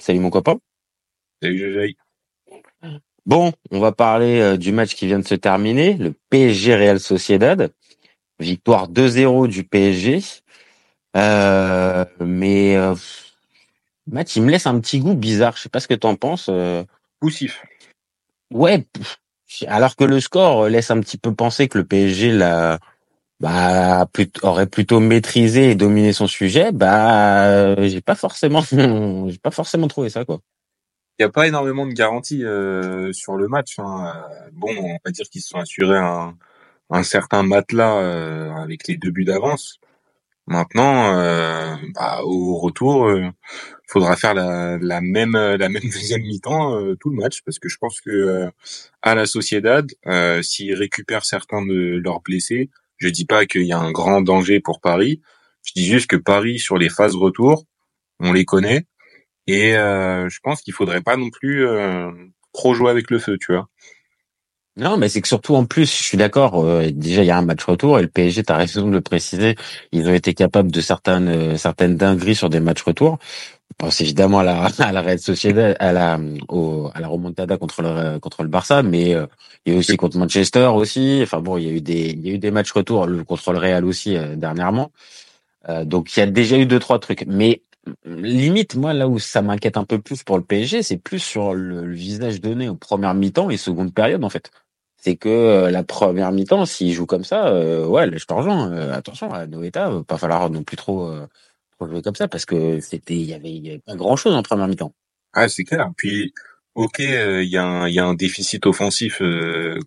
Salut mon copain. Salut Jay. Bon, on va parler euh, du match qui vient de se terminer, le PSG Real Sociedad. Victoire 2-0 du PSG. Euh, mais euh, match, il me laisse un petit goût bizarre. Je sais pas ce que tu en penses. Euh. Poussif. Ouais, alors que le score laisse un petit peu penser que le PSG l'a bah, aurait plutôt maîtrisé et dominé son sujet, bah j'ai pas forcément j'ai pas forcément trouvé ça quoi. Il n'y a pas énormément de garanties euh, sur le match. Hein. Bon, on va dire qu'ils se sont assurés un, un certain matelas euh, avec les deux buts d'avance. Maintenant, euh, bah, au retour, il faudra faire la, la, même la même deuxième mi-temps tout le match parce que je pense que à la Sociedad, s'ils récupèrent certains de leurs blessés, je dis pas qu'il y a un grand danger pour Paris. Je dis juste que Paris sur les phases retour, on les connaît et euh, je pense qu'il faudrait pas non plus euh, trop jouer avec le feu, tu vois. Non, mais c'est que surtout en plus, je suis d'accord. Euh, déjà, il y a un match retour et le PSG, t'as raison de le préciser, ils ont été capables de certaines certaines dingueries sur des matchs retour. Je pense évidemment à la à la Sociedad, à la au, à la remontada contre le contre le Barça, mais il y a aussi contre Manchester aussi. Enfin bon, il y a eu des il y a eu des matchs retour contre le Real aussi dernièrement. donc il y a déjà eu deux trois trucs, mais limite, moi, là où ça m'inquiète un peu plus pour le PSG, c'est plus sur le, visage donné aux premières mi-temps et seconde période, en fait. C'est que euh, la première mi-temps, s'il joue comme ça, euh, ouais, je te rejoins. Euh, attention, à Noeta, va pas falloir non plus trop, trop jouer comme ça parce que c'était, il y avait, pas grand chose en première mi-temps. Ah, c'est clair. Puis, ok, il y, a un, y a un déficit offensif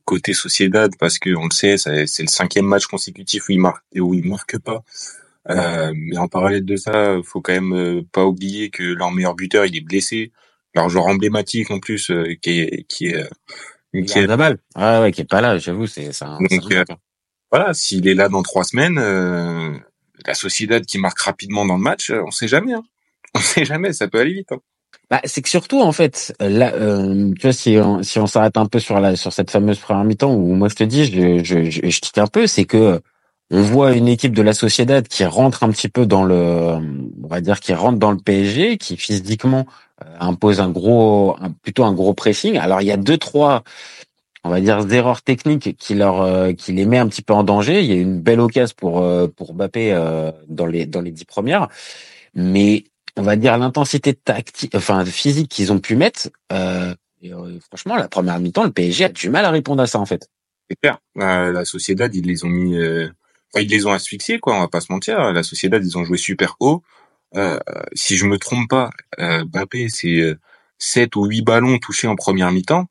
côté Sociedad parce que on le sait, c'est le cinquième match consécutif où il marque où il marque pas. Euh, mais en parallèle de ça, faut quand même euh, pas oublier que leur meilleur buteur, il est blessé. Leur joueur emblématique en plus, euh, qui est qui est qui est balle. Ah ouais, qui est pas là. J'avoue, c'est ça. voilà, s'il est là dans trois semaines, la Sociedad qui marque rapidement dans le match, on sait jamais. Hein. On sait jamais, ça peut aller vite. Hein. Bah, c'est que surtout en fait, là, tu vois, si on, si on s'arrête un peu sur la sur cette fameuse première mi-temps où moi je te dis, je je, je, je un peu, c'est que on voit une équipe de la Sociedad qui rentre un petit peu dans le, on va dire, qui rentre dans le PSG, qui physiquement euh, impose un gros, plutôt un gros pressing. Alors il y a deux trois, on va dire, erreurs techniques qui leur, euh, qui les met un petit peu en danger. Il y a une belle occasion pour euh, pour Mbappé dans les dans les dix premières, mais on va dire l'intensité tactique, enfin physique qu'ils ont pu mettre. Et, franchement, la première mi-temps, le PSG a du mal à répondre à ça en fait. C'est clair. la Sociedad, ils les ont mis ils les ont asphyxiés, quoi. On va pas se mentir. La Sociedad, ils ont joué super haut. Euh, si je me trompe pas, euh, Mbappé, c'est 7 euh, ou 8 ballons touchés en première mi-temps.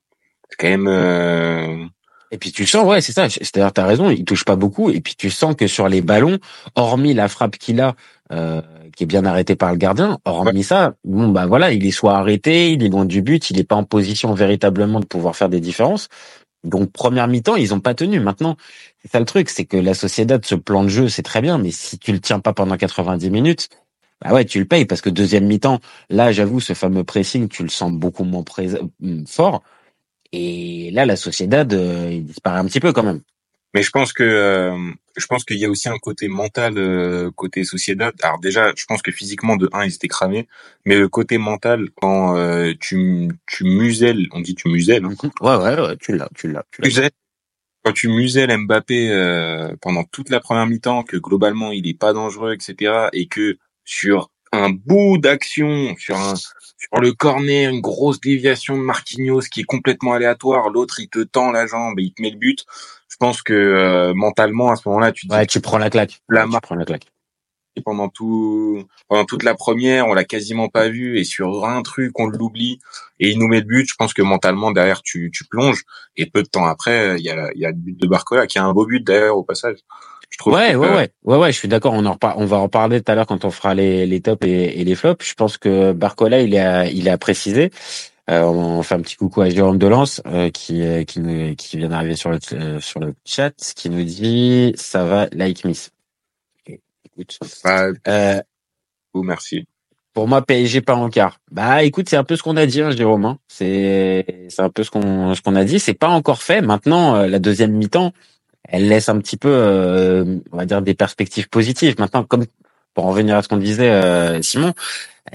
C'est quand même. Euh... Et puis tu sens, ouais, c'est ça. C'est-à-dire, t'as raison, il touche pas beaucoup. Et puis tu sens que sur les ballons, hormis la frappe qu'il a, euh, qui est bien arrêtée par le gardien, hormis ça, bon bah voilà, il est soit arrêté, il est loin du but, il est pas en position véritablement de pouvoir faire des différences. Donc première mi-temps, ils ont pas tenu. Maintenant, c'est ça le truc, c'est que la Sociedad, ce plan de jeu, c'est très bien, mais si tu le tiens pas pendant 90 minutes, bah ouais, tu le payes parce que deuxième mi-temps, là, j'avoue, ce fameux pressing, tu le sens beaucoup moins hum, fort. Et là, la Sociedad, euh, il disparaît un petit peu quand même. Mais je pense que euh, je pense qu'il y a aussi un côté mental euh, côté Sociedad. Alors déjà, je pense que physiquement de un ils étaient cramés, mais le côté mental quand euh, tu tu muselles, on dit tu muselles. Hein. Ouais ouais, ouais tu l'as, tu l'as. quand tu muselles Mbappé pendant toute la première mi-temps, que globalement il est pas dangereux, etc., et que sur un bout d'action, sur un sur le corner, une grosse déviation de Marquinhos qui est complètement aléatoire, l'autre il te tend la jambe et il te met le but je pense que euh, mentalement à ce moment-là, tu ouais, tu prends la claque. La tu prends la claque. Et pendant tout, pendant toute la première, on l'a quasiment pas vu et sur un truc, on l'oublie et il nous met le but. Je pense que mentalement derrière, tu, tu plonges et peu de temps après, il y a, il y a le but de Barcola qui a un beau but d'ailleurs au passage. Je trouve ouais, ouais, ouais, ouais, ouais, je suis d'accord. On en on va en parler tout à l'heure quand on fera les, les tops et, et les flops. Je pense que Barcola, il a, il a précisé. Euh, on fait un petit coucou à Jérôme Delance euh, qui euh, qui, qui vient d'arriver sur le sur le chat, qui nous dit ça va like miss. Écoute. Bah, euh, oh, merci. Pour moi, PSG pas en quart. Bah, écoute, c'est un peu ce qu'on a dit, hein, Jérôme. Hein. C'est c'est un peu ce qu'on ce qu'on a dit. C'est pas encore fait. Maintenant, la deuxième mi-temps, elle laisse un petit peu, on va dire, des perspectives positives. Maintenant, comme pour en venir à ce qu'on disait, euh, Simon,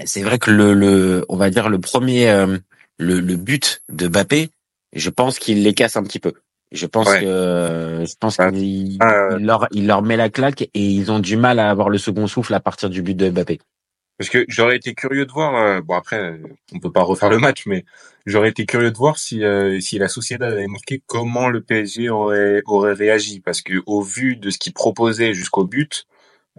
c'est vrai que le, le, on va dire le premier, euh, le, le but de Mbappé, je pense qu'il les casse un petit peu. Je pense Ouais. que, je pense Ah, qu'il euh, il leur, il leur met la claque et ils ont du mal à avoir le second souffle à partir du but de Mbappé. Parce que j'aurais été curieux de voir, euh, bon après, on peut pas refaire le match, mais j'aurais été curieux de voir si, euh, si la Sociedad avait marqué, comment le PSG aurait, aurait réagi. Parce que au vu de ce qu'il proposait jusqu'au but,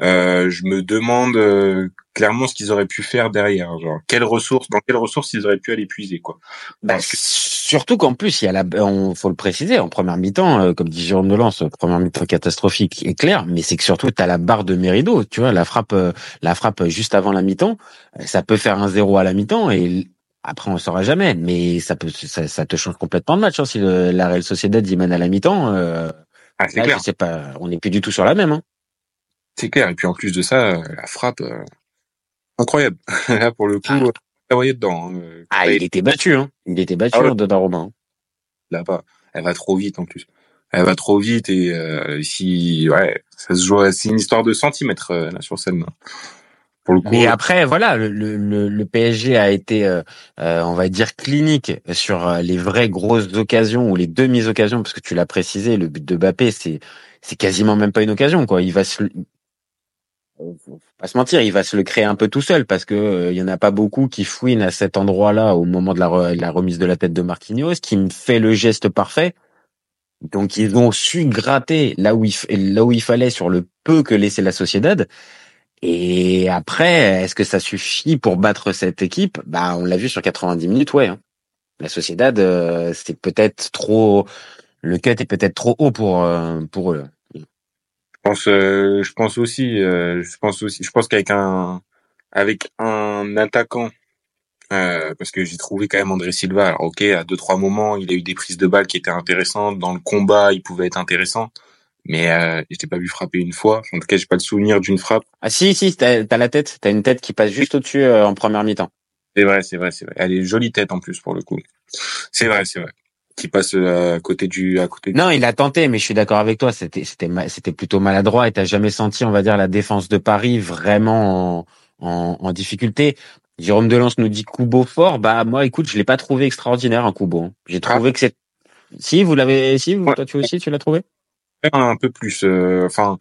euh, je me demande euh, clairement ce qu'ils auraient pu faire derrière. Genre, quelles ressources, dans quelles ressources ils auraient pu aller puiser, quoi. Bah, que- surtout qu'en plus, il y a la, on, faut le préciser, en première mi-temps, euh, comme dit Jérôme Delance, euh, première mi-temps catastrophique et clair, mais c'est que surtout, t'as la barre de Mérido, tu vois, la frappe, euh, la frappe juste avant la mi-temps, ça peut faire un zéro à la mi-temps et après, on saura jamais, mais ça peut, ça, ça te change complètement de match, hein, si le, la Real Sociedad y mène à la mi-temps, euh, Ah, là, clair, je sais pas, on n'est plus du tout sur la même, hein. C'est clair. Et puis en plus de ça, euh, la frappe, euh, incroyable. Là, pour le coup, Ah. euh, ça voyait dedans. hein. Ah, il était battu, hein. Il était battu, Ah ouais. hein, hein. là-bas. Elle va trop vite en plus. Elle va trop vite et euh, si ouais, ça se joue. C'est une histoire de centimètres euh, là sur scène. Pour le coup, Mais après, voilà, le, le, le PSG a été, euh, on va dire, clinique sur les vraies grosses occasions ou les demi-occasions, parce que tu l'as précisé, le but de Mbappé, c'est c'est quasiment même pas une occasion, quoi. Il va se, faut pas se mentir, il va se le créer un peu tout seul, parce que euh, il y en a pas beaucoup qui fouinent à cet endroit-là au moment de la, re- la remise de la tête de Marquinhos, qui me fait le geste parfait. Donc ils ont su gratter là où il, fallait sur le peu que laissait la Sociedad. Et après, est-ce que ça suffit pour battre cette équipe? Bah, on l'a vu sur 90 minutes, ouais. hein. La Sociedad, euh, c'est peut-être trop. Le cut est peut-être trop haut euh, pour eux. Je pense, euh, je pense aussi, euh, je pense aussi, je pense qu'avec un, avec un attaquant, euh, parce que j'ai trouvé quand même André Silva. Alors ok, à deux trois moments, il a eu des prises de balles qui étaient intéressantes. Dans le combat, il pouvait être intéressant, mais euh, je t'ai pas vu frapper une fois. En tout cas, j'ai pas le souvenir d'une frappe. Ah si, si, t'as as la tête, t'as une tête qui passe juste au-dessus euh, en première mi-temps. C'est vrai, c'est vrai, c'est vrai. Elle est jolie tête en plus pour le coup. C'est vrai, c'est vrai. Qui passe euh, à côté du, à côté. du- Non, il a tenté, mais je suis d'accord avec toi. C'était c'était c'était plutôt maladroit et t'as jamais senti, on va dire, la défense de Paris vraiment en, en, en difficulté? Jérôme Delance nous dit Kubo fort. Bah moi, écoute, je l'ai pas trouvé extraordinaire un Kubo. hein. J'ai trouvé que c'est. Si vous l'avez, si vous, Ouais. toi tu aussi, tu l'as trouvé? Un peu plus. euh, Enfin,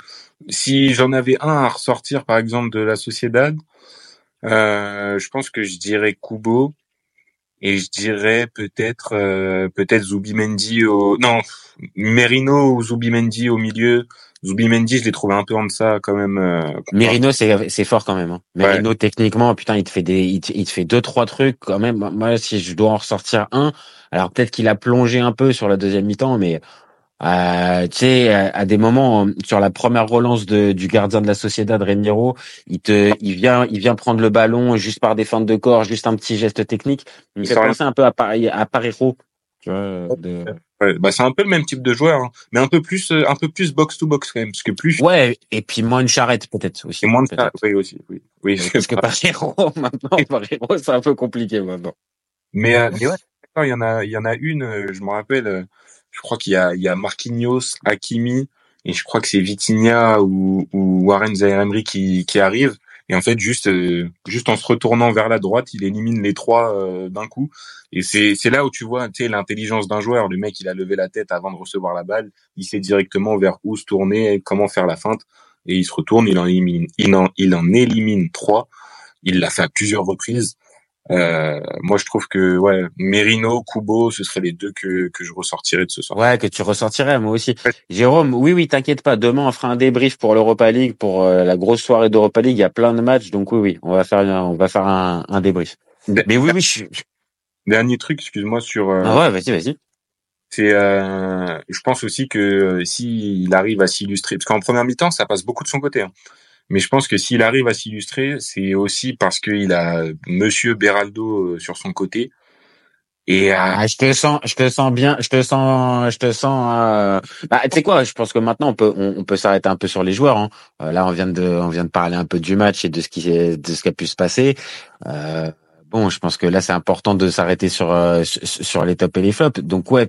si j'en avais un à ressortir, par exemple, de la Sociedad, euh, je pense que je dirais Kubo et je dirais peut-être euh, peut-être Zubimendi au non Merino ou Zubimendi au milieu. Zubimendi, je l'ai trouvé un peu en deçà quand même. euh, Merino, c'est c'est fort quand même. Hein. Merino, techniquement, putain, il te fait des, il te, il te fait deux trois trucs quand même. Moi, si je dois en ressortir un, alors peut-être qu'il a plongé un peu sur la deuxième mi-temps, mais euh, tu sais, à, à des moments sur la première relance de, du gardien de la Sociedad, Remiro, il te, il vient, il vient prendre le ballon juste par des feintes de corps, juste un petit geste technique. Il me fait penser un peu à, Paris- à Parejo. Tu vois, de... Ouais, bah c'est un peu le même type de joueur, hein, mais un peu plus euh, un peu plus box to box quand même, parce que plus Ouais, et puis moins une charrette peut-être aussi. et moins de ça. Oui aussi, oui, oui. Parce que Parejo, maintenant, Parejo, c'est un peu compliqué maintenant. Mais, euh, mais ouais, il y en a, il y en a une, euh, je me rappelle, euh, je crois qu'il y a, il y a Marquinhos, Hakimi, et je crois que c'est Vitinha ou, ou Warren Zaire-Emery qui, qui arrivent. Et en fait, juste, euh, juste en se retournant vers la droite, il élimine les trois euh, d'un coup. Et c'est, c'est là où tu vois, tu sais, l'intelligence d'un joueur. Le mec, il a levé la tête avant de recevoir la balle. Il sait directement vers où se tourner, comment faire la feinte. Et il se retourne, il en élimine, il en, il en élimine trois. Il l'a fait à plusieurs reprises. Euh, moi, je trouve que ouais, Merino, Kubo, ce seraient les deux que, que je ressortirais de ce soir. Ouais, que tu ressortirais, moi aussi. Ouais. Jérôme, oui, oui, t'inquiète pas. Demain, on fera un débrief pour l'Europa League, pour euh, la grosse soirée d'Europa League. Il y a plein de matchs, donc oui, oui, on va faire, on va faire un, un débrief. D- Mais oui, oui, je- Dernier truc, excuse-moi sur. euh, Ah ouais, vas-y, vas-y. C'est, euh, je pense aussi que euh, s'il arrive à s'illustrer, parce qu'en première mi-temps, ça passe beaucoup de son côté. hein. Mais je pense que s'il arrive à s'illustrer, c'est aussi parce qu'il a Monsieur Beraldo euh, sur son côté. Et euh, Ah, je te sens, je te sens bien, je te sens, je te sens. Euh... Bah, tu sais quoi, je pense que maintenant on peut, on, on peut s'arrêter un peu sur les joueurs. Hein. Euh, là, on vient de, on vient de parler un peu du match et de ce qui, de ce qui a pu se passer. Euh, bon, je pense que là, c'est important de s'arrêter sur, euh, sur, sur les tops et les flops. Donc ouais,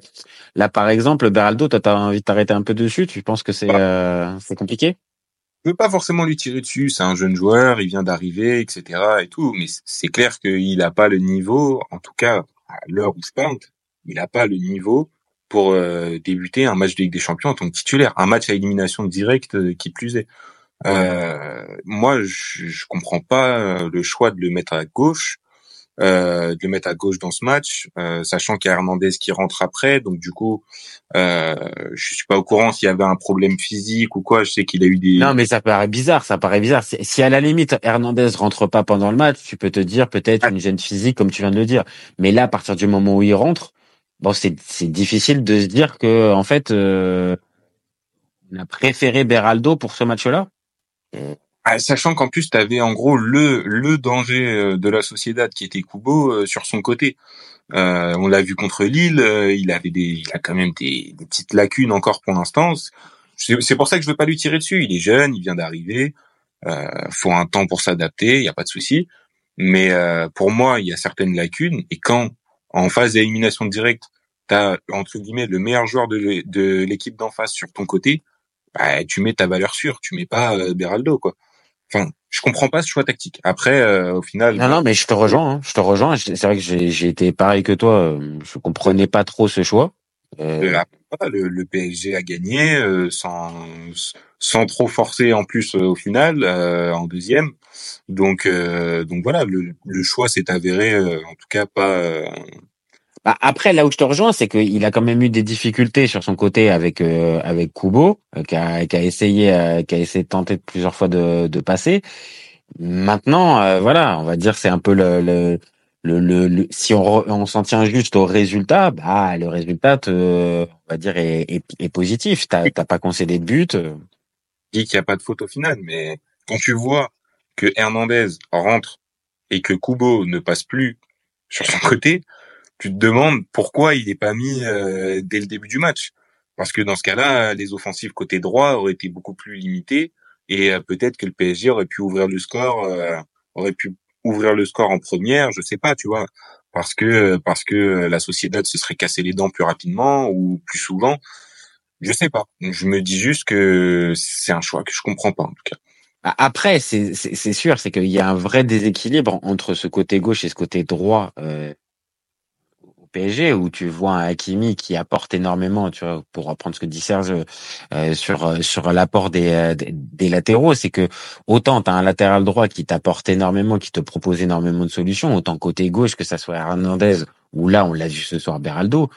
là par exemple, Beraldo, toi, t'as envie de t'arrêter un peu dessus? Tu penses que c'est, euh, c'est compliqué? Je veux pas forcément lui tirer dessus. C'est un jeune joueur, il vient d'arriver, etc. et tout. Mais c'est clair qu'il n'a pas le niveau, en tout cas à l'heure où je parle, il n'a pas le niveau pour euh, débuter un match de Ligue des Champions en tant que titulaire, un match à élimination directe euh, qui plus est. Euh, moi, je, je comprends pas le choix de le mettre à gauche euh, de le mettre à gauche dans ce match, euh, sachant qu'il y a Hernandez qui rentre après. Donc du coup, euh, je suis pas au courant s'il y avait un problème physique ou quoi. Je sais qu'il a eu des. Non, mais ça paraît bizarre. Ça paraît bizarre. Si à la limite Hernandez rentre pas pendant le match, tu peux te dire peut-être une gêne physique, comme tu viens de le dire. Mais là, à partir du moment où il rentre, bon, c'est c'est difficile de se dire que en fait, euh, on a préféré Beraldo pour ce match-là. Ah, sachant qu'en plus, tu avais en gros le, le danger euh, de la Sociedad qui était Kubo euh, sur son côté. Euh, on l'a vu contre Lille, euh, il avait des, il a quand même des, des petites lacunes encore pour l'instant. C'est pour ça que je veux pas lui tirer dessus. Il est jeune, il vient d'arriver. Euh, faut un temps pour s'adapter, il y a pas de souci. Mais pour moi, il y a certaines lacunes. Et quand en phase d'élimination directe, t'as entre guillemets le meilleur joueur de, l'équipe d'en face sur ton côté, bah, tu mets ta valeur sûre, tu mets pas Beraldo quoi. Enfin, je comprends pas ce choix tactique. Après, euh, au final. Non, non, mais je te rejoins. Hein, je te rejoins. C'est vrai que j'ai été pareil que toi. Euh, je comprenais pas trop ce choix. Euh... Le, le, PSG a gagné euh, sans sans trop forcer en plus au final en deuxième. Donc donc voilà, le, le choix s'est avéré en tout cas pas bah, après, là où je te rejoins, c'est qu'il a quand même eu des difficultés sur son côté avec euh, avec Kubo, euh, qui, a, qui, a, essayé euh, qui a essayé de tenter plusieurs fois de, de passer. Maintenant, voilà, on va dire c'est un peu le, le le, le, si on, on s'en tient juste au résultat, bah le résultat, te, on va dire est, est, est positif. T'as pas concédé de but. Dit qu'il n'y a pas de faute au final, mais quand tu vois que Hernandez rentre et que Kubo ne passe plus sur son côté, tu te demandes pourquoi il n'est pas mis euh, dès le début du match. Parce que dans ce cas-là, les offensives côté droit auraient été beaucoup plus limitées et euh, peut-être que le PSG aurait pu ouvrir le score, euh, aurait pu ouvrir le score en première, je sais pas, tu vois, parce que parce que la Sociedad se serait cassé les dents plus rapidement ou plus souvent. Je sais pas. Je me dis juste que c'est un choix que je comprends pas en tout cas. Après, c'est sûr, c'est qu'il y a un vrai déséquilibre entre ce côté gauche et ce côté droit euh, PSG où tu vois un Hakimi qui apporte énormément, tu vois, pour reprendre ce que dit Serge euh, sur euh, sur l'apport des, euh, des latéraux, c'est que autant tu as un latéral droit qui t'apporte énormément, qui te propose énormément de solutions, autant côté gauche que ça soit Hernandez ou là on l'a vu ce soir Beraldo,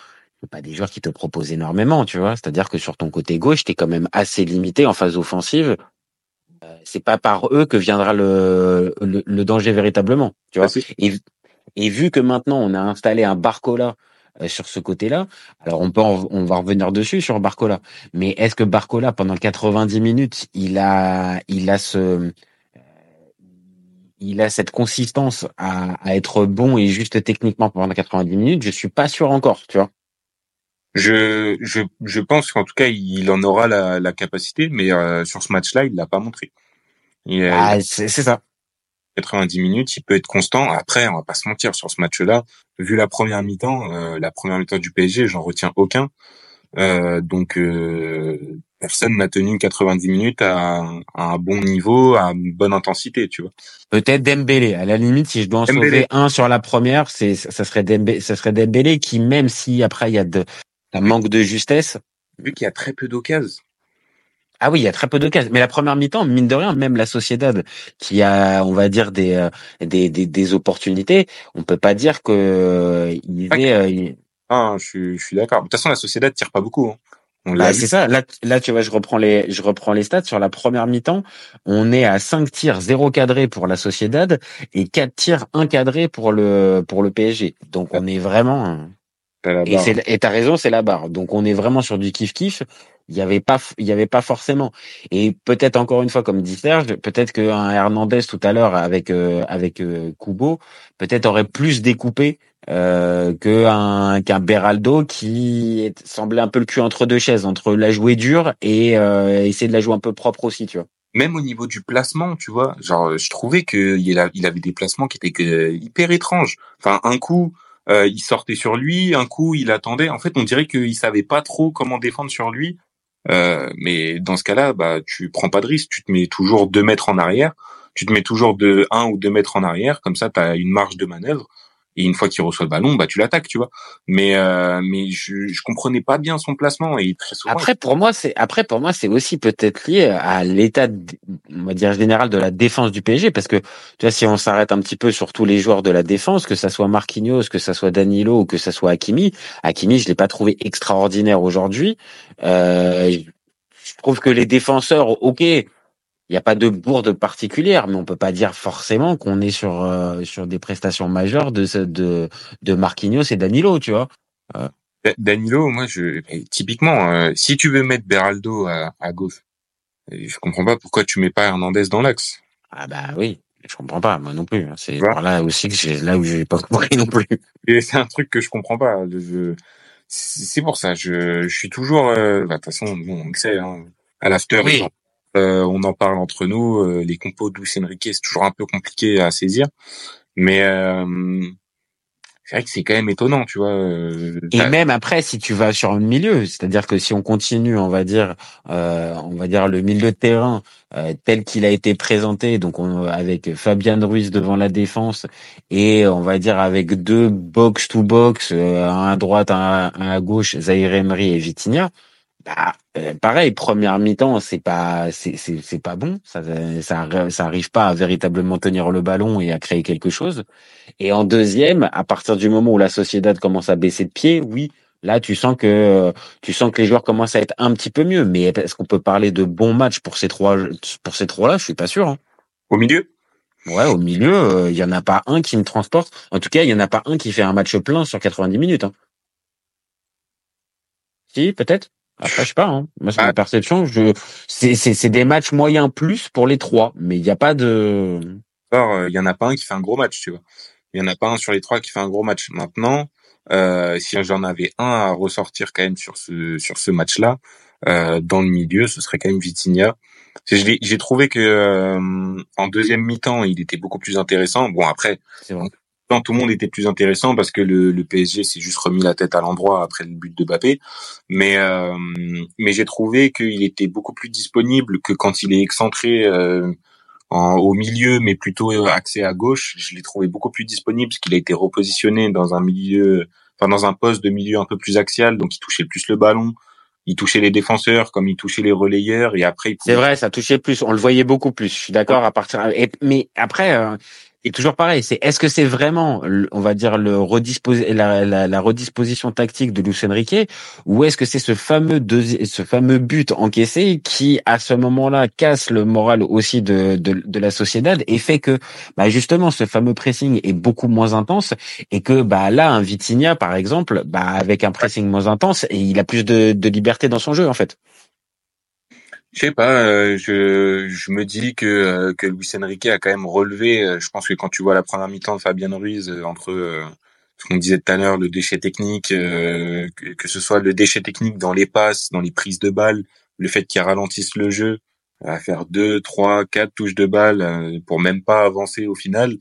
c'est pas des joueurs qui te proposent énormément, tu vois, c'est-à-dire que sur ton côté gauche, tu es quand même assez limité en phase offensive. C'est pas par eux que viendra le, le, danger véritablement, tu vois. Et, et vu que maintenant on a installé un Barcola euh, sur ce côté-là, alors on peut on va revenir dessus sur Barcola. Mais est-ce que Barcola pendant 90 minutes, il a il a ce euh, il a cette consistance à, à être bon et juste techniquement pendant 90 minutes, je suis pas sûr encore, tu vois. Je, je, je pense qu'en tout cas, il en aura la, la capacité, mais euh, sur ce match-là, il l'a pas montré. ah, c'est ça. 90 minutes, il peut être constant. Après, on va pas se mentir sur ce match-là. Vu la première mi-temps, euh, la première mi-temps du PSG, j'en retiens aucun. Euh, donc euh, personne n'a tenu 90 minutes à, un bon niveau, à une bonne intensité, tu vois. Peut-être Dembélé. À la limite, si je dois en sauver un sur la première, c'est ça serait Dembélé, ça serait Dembélé qui, même si après il y a de un manque de justesse, vu qu'il y a très peu d'occasions, ah oui, il y a très peu de cas. Mais la première mi-temps, mine de rien, même la Sociedad, qui a, on va dire, des, euh, des, des, des opportunités, on peut pas dire que euh, il est. Euh, ah, je suis, je suis d'accord. De toute façon, la Sociedad tire pas beaucoup. Hein. Bah, c'est ça. Là, là, tu vois, je reprends les, je reprends les stats sur la première mi-temps. On est à 5 tirs, 0 cadré pour la Sociedad et 4 tirs, 1 cadré pour le, pour le PSG. Donc, on est vraiment. Et t'as raison, c'est la barre. Donc, on est vraiment sur du kiff kiff il y avait pas il y avait pas forcément. Et peut-être encore une fois comme dit Serge peut-être qu'un Hernandez tout à l'heure avec euh, avec euh, Kubo peut-être aurait plus découpé euh, qu'un qu'un Beraldo qui semblait un peu le cul entre deux chaises entre la jouer dure et euh, essayer de la jouer un peu propre aussi tu vois. Même au niveau du placement tu vois genre je trouvais que il avait des placements qui étaient hyper étranges. Enfin un coup il sortait sur lui, un coup il attendait. En fait, on dirait qu'il savait pas trop comment défendre sur lui Euh, mais dans ce cas-là, bah, tu prends pas de risque. Tu te mets toujours deux mètres en arrière. Tu te mets toujours de un ou deux mètres en arrière. Comme ça, tu as une marge de manœuvre. Et une fois qu'il reçoit le ballon, bah tu l'attaques, tu vois. Mais euh, mais je je comprenais pas bien son placement et. Après pour moi c'est après pour moi c'est aussi peut-être lié à l'état on va dire général de la défense du PSG parce que tu vois si on s'arrête un petit peu sur tous les joueurs de la défense que ça soit Marquinhos, que ça soit Danilo ou que ça soit Hakimi, Hakimi je l'ai pas trouvé extraordinaire aujourd'hui. Euh, je trouve que les défenseurs OK, il n'y a pas de bourde particulière, mais on peut pas dire forcément qu'on est sur euh, sur des prestations majeures de de de Marquinhos et Danilo, tu vois. Euh. Danilo, moi, je typiquement, euh, si tu veux mettre Beraldo à, à gauche, je comprends pas pourquoi tu mets pas Hernandez dans l'axe. Ah bah oui, je comprends pas, moi non plus. Hein. C'est là aussi que j'ai là où j'ai pas compris non plus. Et c'est un truc que je comprends pas. C'est pour ça, je, je suis toujours. Bah, de toute façon, bon, on le sait, hein, à l'after, oui. Euh, on en parle entre nous. Euh, les compos de Enrique, c'est toujours un peu compliqué à saisir, mais euh, c'est vrai que c'est quand même étonnant, tu vois. Et même après, si tu vas sur le milieu, c'est-à-dire que si on continue, on va dire, on va dire le milieu de terrain tel qu'il a été présenté, donc avec Fabian Ruiz devant la défense et on va dire avec deux box to box, un à droite, un à, gauche, Zaire Emery et Vitinha bah, euh, pareil, première mi-temps, c'est pas, c'est, c'est, c'est pas bon. Ça, ça, ça arrive pas à véritablement tenir le ballon et à créer quelque chose. Et en deuxième, à partir du moment où la Sociedad commence à baisser de pied, oui, là, tu sens que, tu sens que les joueurs commencent à être un petit peu mieux. Mais est-ce qu'on peut parler de bons matchs pour ces trois, pour ces trois-là? Je suis pas sûr. Hein. Au milieu? Ouais, au milieu, euh, il y en a pas un qui me transporte. En tout cas, il y en a pas un qui fait un match plein sur 90 minutes. Hein. Si, peut-être. Après, je sais pas. Hein. Moi, c'est ma ah. perception. Je, c'est, c'est, c'est des matchs moyens plus pour les trois, mais il n'y a pas de. Il y en a pas un qui fait un gros match, tu vois. Il y en a pas un sur les trois qui fait un gros match. Maintenant, euh, si j'en avais un à ressortir quand même sur ce sur ce match-là, euh, dans le milieu, ce serait quand même Vitinha. J'ai trouvé que euh, en deuxième mi-temps, il était beaucoup plus intéressant. Bon après, tout le monde était plus intéressant parce que le, le PSG s'est juste remis la tête à l'endroit après le but de Mbappé. Mais euh, mais j'ai trouvé qu'il était beaucoup plus disponible que quand il est excentré euh, en, au milieu, mais plutôt axé à gauche. Je l'ai trouvé beaucoup plus disponible parce qu'il a été repositionné dans un milieu, enfin dans un poste de milieu un peu plus axial, donc il touchait plus le ballon. Il touchait les défenseurs comme il touchait les relayeurs et après. C'est vrai, ça touchait plus. On le voyait beaucoup plus. Je suis d'accord à partir. mais après, euh, et toujours pareil, c'est est-ce que c'est vraiment, on va dire, le la, la, la, redisposition tactique de Luis Enrique, ou est-ce que c'est ce fameux ce fameux but encaissé qui, à ce moment-là, casse le moral aussi de, de, de la Sociedad et fait que, bah justement, ce fameux pressing est beaucoup moins intense et que, bah là, un Vitinha, par exemple, bah avec un pressing moins intense, et il a plus de, de liberté dans son jeu, en fait. Je sais pas, euh, je, me dis que euh, que Luis Enrique a quand même relevé. Euh, je pense que quand tu vois la première mi-temps de Fabien Ruiz entre ce qu'on disait tout à l'heure, le déchet technique, que, ce soit le déchet technique dans les passes, dans les prises de balles, le fait qu'il ralentisse le jeu, à faire deux, trois, quatre touches de balle pour même pas avancer au final.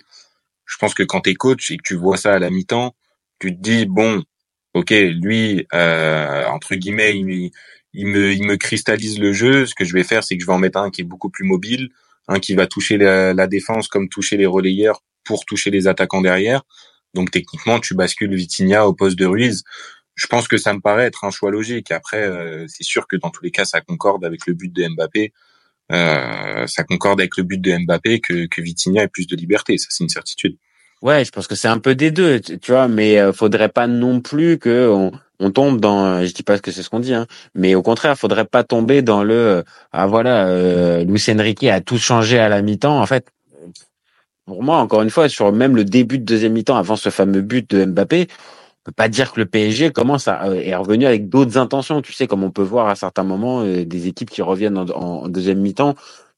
Je pense que quand t'es coach et que tu vois ça à la mi-temps, tu te dis bon, ok, lui entre guillemets, il il me, il me cristallise le jeu. Ce que je vais faire, c'est que je vais en mettre un qui est beaucoup plus mobile, un qui va toucher la, défense comme toucher les relayeurs pour toucher les attaquants derrière. Donc techniquement, tu bascules Vitinha au poste de Ruiz. Je pense que ça me paraît être un choix logique. Après, euh, c'est sûr que dans tous les cas, ça concorde avec le but de Mbappé. Euh, ça concorde avec le but de Mbappé que, que Vitinha ait plus de liberté. Ça, c'est une certitude. Ouais, je pense que c'est un peu des deux, tu vois, mais euh, faudrait pas non plus que on, on tombe dans, je dis pas que c'est ce qu'on dit, hein, mais au contraire, faudrait pas tomber dans le, ah voilà, euh, Luis Enrique a tout changé à la mi-temps. En fait, pour moi, encore une fois, sur même le début de deuxième mi-temps, avant ce fameux but de Mbappé, on peut pas dire que le PSG commence à euh, est revenu avec d'autres intentions. Tu sais, comme on peut voir à certains moments euh, des équipes qui reviennent en, deuxième mi-temps,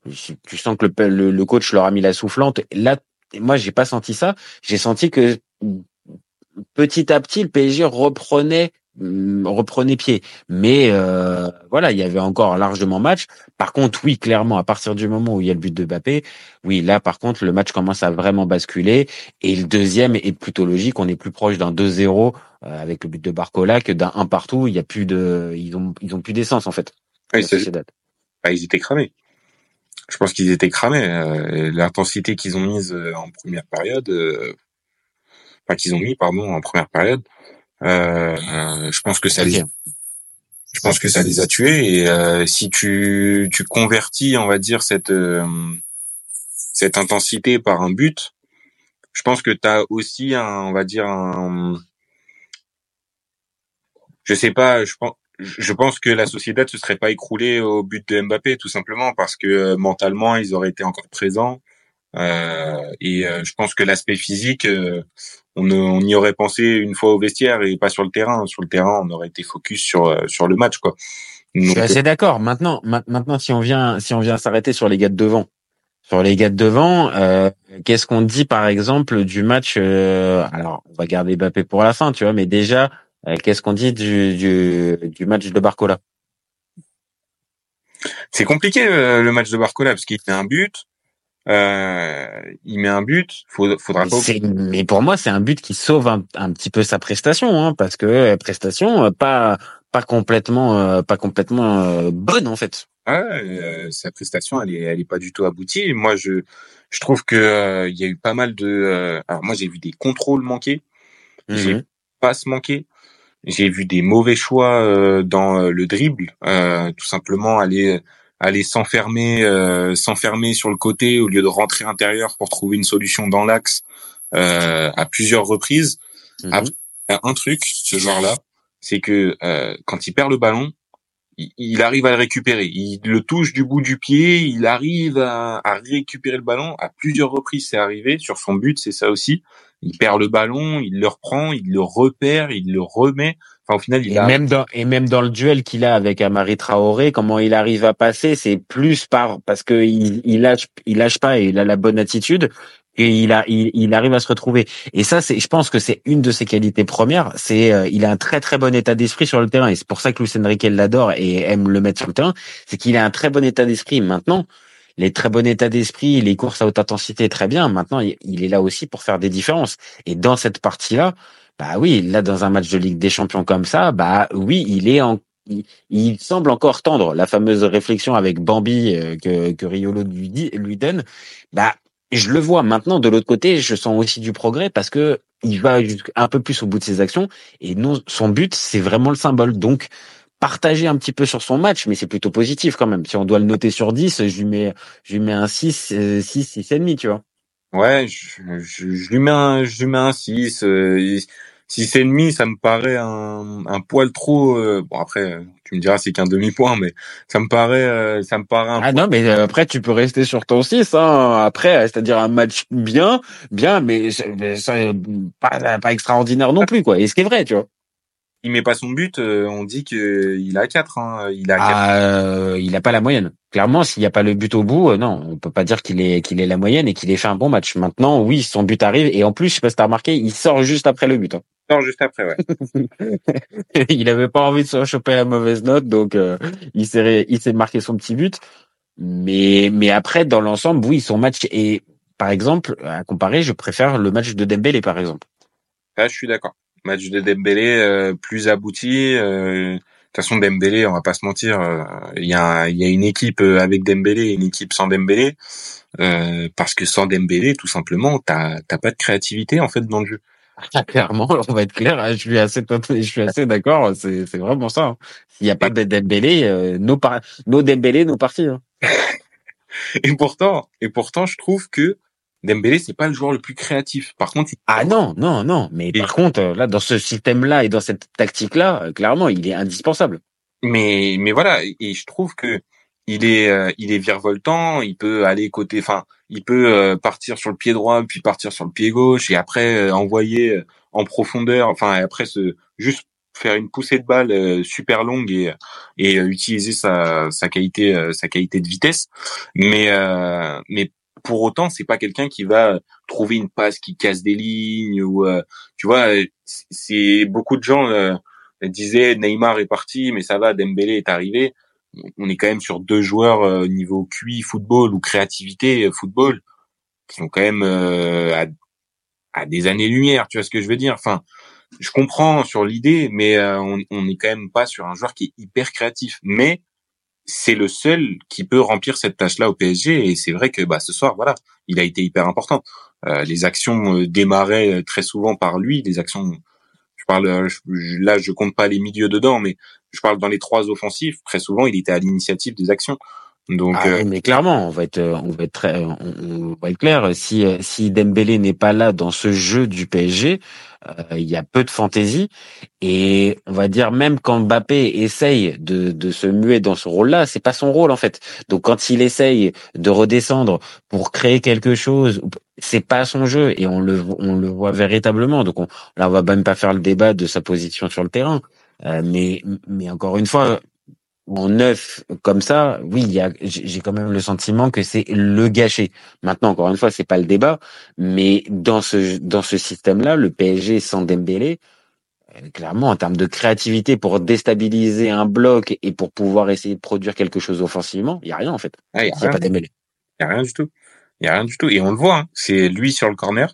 tu sens que le, le, coach leur a mis la soufflante. Là, moi, j'ai pas senti ça. J'ai senti que petit à petit, le PSG reprenait Mm, reprenait pied. Mais euh, voilà, il y avait encore largement match. Par contre, oui, clairement, à partir du moment où il y a le but de Mbappé, oui, là, par contre, le match commence à vraiment basculer. Et le deuxième est plutôt logique. On est plus proche d'un 2-0 euh, avec le but de Barcola que d'un 1 partout. Il y a plus de, ils ont, ils ont plus d'essence en fait. Ah, ah, ils étaient cramés. Je pense qu'ils étaient cramés. Euh, l'intensité qu'ils ont mise en première période, euh, enfin qu'ils ont mis pardon en première période, je pense que ça les, je pense que ça les a tués. Et si tu tu convertis, on va dire cette cette intensité par un but, je pense que tu as aussi un, on va dire un, je sais pas, je pense, je pense que la Sociedad se serait pas écroulée au but de Mbappé tout simplement parce que euh, mentalement ils auraient été encore présents euh, et euh, je pense que l'aspect physique on, on, y aurait pensé une fois au vestiaire et pas sur le terrain. Sur le terrain on aurait été focus sur sur le match quoi. Je suis assez d'accord. Maintenant maintenant si on vient si on vient s'arrêter sur les gars de devant sur les gars de devant qu'est-ce qu'on dit par exemple du match alors on va garder Mbappé pour la fin tu vois mais déjà euh, qu'est-ce qu'on dit du, du, du, match de Barcola? C'est compliqué euh, le match de Barcola parce qu'il met un but. Euh, il met un but, faudra pas. Mais pour moi, c'est un but qui sauve un, un petit peu sa prestation, hein, parce que euh, prestation pas pas complètement pas complètement bonne en fait. Ah, sa prestation, elle est elle est pas du tout aboutie. Moi, je je trouve que il y a eu pas mal de. alors moi, j'ai vu des contrôles manqués, j'ai mmh passes manquées. J'ai vu des mauvais choix euh, dans euh, le dribble, euh, tout simplement aller aller s'enfermer s'enfermer sur le côté au lieu de rentrer intérieur pour trouver une solution dans l'axe à plusieurs reprises. Mhm. un truc, ce joueur-là, c'est que quand il perd le ballon, il, arrive à le récupérer. Il le touche du bout du pied, il arrive à, à récupérer le ballon. À plusieurs reprises, c'est arrivé. Sur son but, c'est ça aussi il perd le ballon, il le reprend, il le repère, il le remet. Enfin, au final, il et a... même dans et même dans le duel qu'il a avec Amari Traoré, comment il arrive à passer, c'est plus par parce que il, il lâche il lâche pas et il a la bonne attitude et il a il, il arrive à se retrouver. Et ça, c'est je pense que c'est une de ses qualités premières. C'est euh, il a un très très bon état d'esprit sur le terrain et c'est pour ça que Luis Enrique l'adore et aime le mettre sur le terrain. C'est qu'il a un très bon état d'esprit. Maintenant, les très bon état d'esprit, les courses à haute intensité, très bien. Maintenant, il est là aussi pour faire des différences. Et dans cette partie-là, bah oui, là dans un match de Ligue des Champions comme ça, bah oui, il est en il, semble encore tendre la fameuse réflexion avec Bambi euh, que, que Riolo lui, dit, lui donne. Bah, je le vois maintenant de l'autre côté, je sens aussi du progrès parce que il va un peu plus au bout de ses actions et non, son but, c'est vraiment le symbole. Donc, partager un petit peu sur son match, mais c'est plutôt positif quand même. Si on doit le noter sur 10, je lui mets, je lui mets un 6, 6, 6 et demi, tu vois. Ouais, je, je, je, lui mets un, je lui mets un 6. Euh, 6 et demi, ça me paraît un, un poil trop. Euh, bon après, tu me diras c'est qu'un demi point, mais ça me paraît, euh, ça me paraît. Un ah non, mais euh, après tu peux rester sur ton 6 hein, Après, c'est-à-dire un match bien, bien, mais, mais pas, pas extraordinaire non plus quoi. Et ce qui est vrai, tu vois il met pas son but, euh, on dit qu'il a 4. Hein. Il a ah, euh, il a pas la moyenne. Clairement, s'il n'y a pas le but au bout, euh, non, on peut pas dire qu'il est qu'il est la moyenne et qu'il ait fait un bon match. Maintenant, oui, son but arrive et en plus, je sais pas si t'as remarqué, il sort juste après le but. Hein. Il sort juste après, ouais. il avait pas envie de se choper la mauvaise note, donc il s'est il s'est marqué son petit but. Mais mais après, dans l'ensemble, oui, son match est, par exemple, à comparer, je préfère le match de Dembélé, par exemple. Ah, je suis d'accord match de Dembélé euh, plus abouti. Euh, de toute façon, Dembélé, on va pas se mentir, euh, il y, a, y a une équipe avec Dembélé et une équipe sans Dembélé. parce que sans Dembélé, tout simplement, t'as t'as pas de créativité en fait dans le jeu. Ah, clairement, on va être clair. Hein, je suis assez, je suis assez d'accord. C'est, c'est vraiment ça. Hein. S'il n'y a pas de Dembélé, nos par, nos Dembélé, nos partis. Hein. et pourtant, et pourtant, je trouve que Dembélé, c'est pas le joueur le plus créatif. Par contre, ah non, non, non. Mais par contre, là, dans ce système-là et dans cette tactique-là, euh, clairement, il est indispensable. Mais, mais voilà, et je trouve que il est, euh, il est virevoltant. Il peut aller côté, enfin, il peut euh, partir sur le pied droit puis partir sur le pied gauche et après envoyer en profondeur. Enfin, après se juste faire une poussée de balle super longue et et utiliser sa sa qualité sa qualité de vitesse. Mais mais pour autant, c'est pas quelqu'un qui va trouver une passe qui casse des lignes ou euh, tu vois, c'est beaucoup de gens euh, disaient Neymar est parti, mais ça va, Dembélé est arrivé. On est quand même sur deux joueurs euh, niveau QI football ou créativité football qui sont quand même à, à, des années-lumière. Tu vois ce que je veux dire? Enfin, je comprends sur l'idée, mais on, on est quand même pas sur un joueur qui est hyper créatif. Mais c'est le seul qui peut remplir cette tâche-là au PSG. Et c'est vrai que bah, ce soir, voilà, il a été hyper important. Euh, les actions euh, démarraient très souvent par lui. Les actions, je parle là, je compte pas les milieux dedans, mais je parle dans les trois offensifs. Très souvent, il était à l'initiative des actions. Donc, ah, mais clairement, on va être, on va être très, on, va être clair. Si si Dembélé n'est pas là dans ce jeu du PSG, euh, il y a peu de fantaisie et on va dire même quand Mbappé essaye de, de se muer dans ce rôle-là, c'est pas son rôle en fait. Donc quand il essaye de redescendre pour créer quelque chose, c'est pas son jeu et on le on le voit véritablement. Donc on, là on va même pas faire le débat de sa position sur le terrain. Euh, mais mais encore une fois, en neuf comme ça, oui, il y a, j'ai quand même le sentiment que c'est le gâcher. Maintenant, encore une fois, c'est pas le débat, mais dans ce dans ce système-là, le PSG sans Dembélé, euh, clairement, en termes de créativité pour déstabiliser un bloc et pour pouvoir essayer de produire quelque chose offensivement, il y a rien en fait. Ah, il y a, pas Dembélé. Il y a rien du tout. Il y a rien du tout. Et on le voit, hein. c'est lui sur le corner.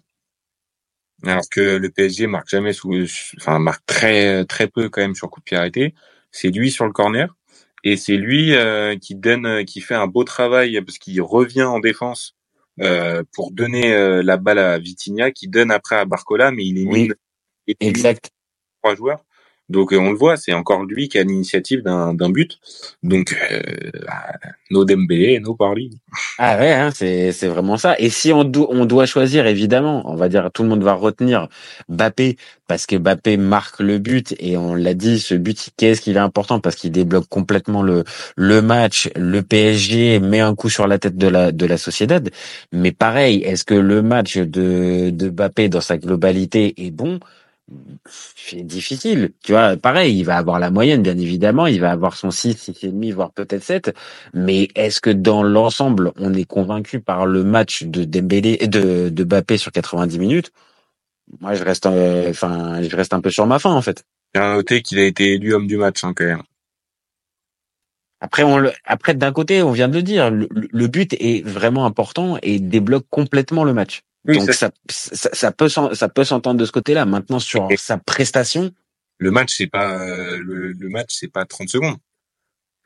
Alors que le PSG marque jamais sous, enfin marque très très peu quand même sur coup de pied arrêté. C'est lui sur le corner et c'est lui euh, qui donne, euh, qui fait un beau travail parce qu'il revient en défense euh, pour donner euh, la balle à Vitinha, qui donne après à Barcola, mais il est oui, exact. Trois joueurs. Donc on le voit, c'est encore lui qui a l'initiative d'un but. Donc euh, bah, nos Dembélé, nos Parly. Ah ouais, hein, c'est c'est vraiment ça. Et si on doit choisir, évidemment, on va dire tout le monde va retenir Bappé parce que Bappé marque le but et on l'a dit, ce but, qu'est-ce qu'il est important parce qu'il débloque complètement le le match. Le PSG met un coup sur la tête de la de la Sociedad. Mais pareil, est-ce que le match de de Bappé dans sa globalité est bon? C'est difficile. Tu vois, pareil, il va avoir la moyenne, bien évidemment, il va avoir son 6, 6,5, voire peut-être 7. Mais est-ce que dans l'ensemble, on est convaincu par le match de Dembélé, de, de Bappé sur 90 minutes? Moi, je reste, euh, enfin, je reste un peu sur ma fin, en fait. J'ai noté qu'il a été élu homme du match, hein, quand même. Après, on le, après, d'un côté, on vient de le dire, le, le but est vraiment important et débloque complètement le match. Donc ça, ça, ça, peut ça peut s'entendre de ce côté-là. Maintenant sur sa prestation, le match c'est pas euh, le, le, match c'est pas 30 secondes.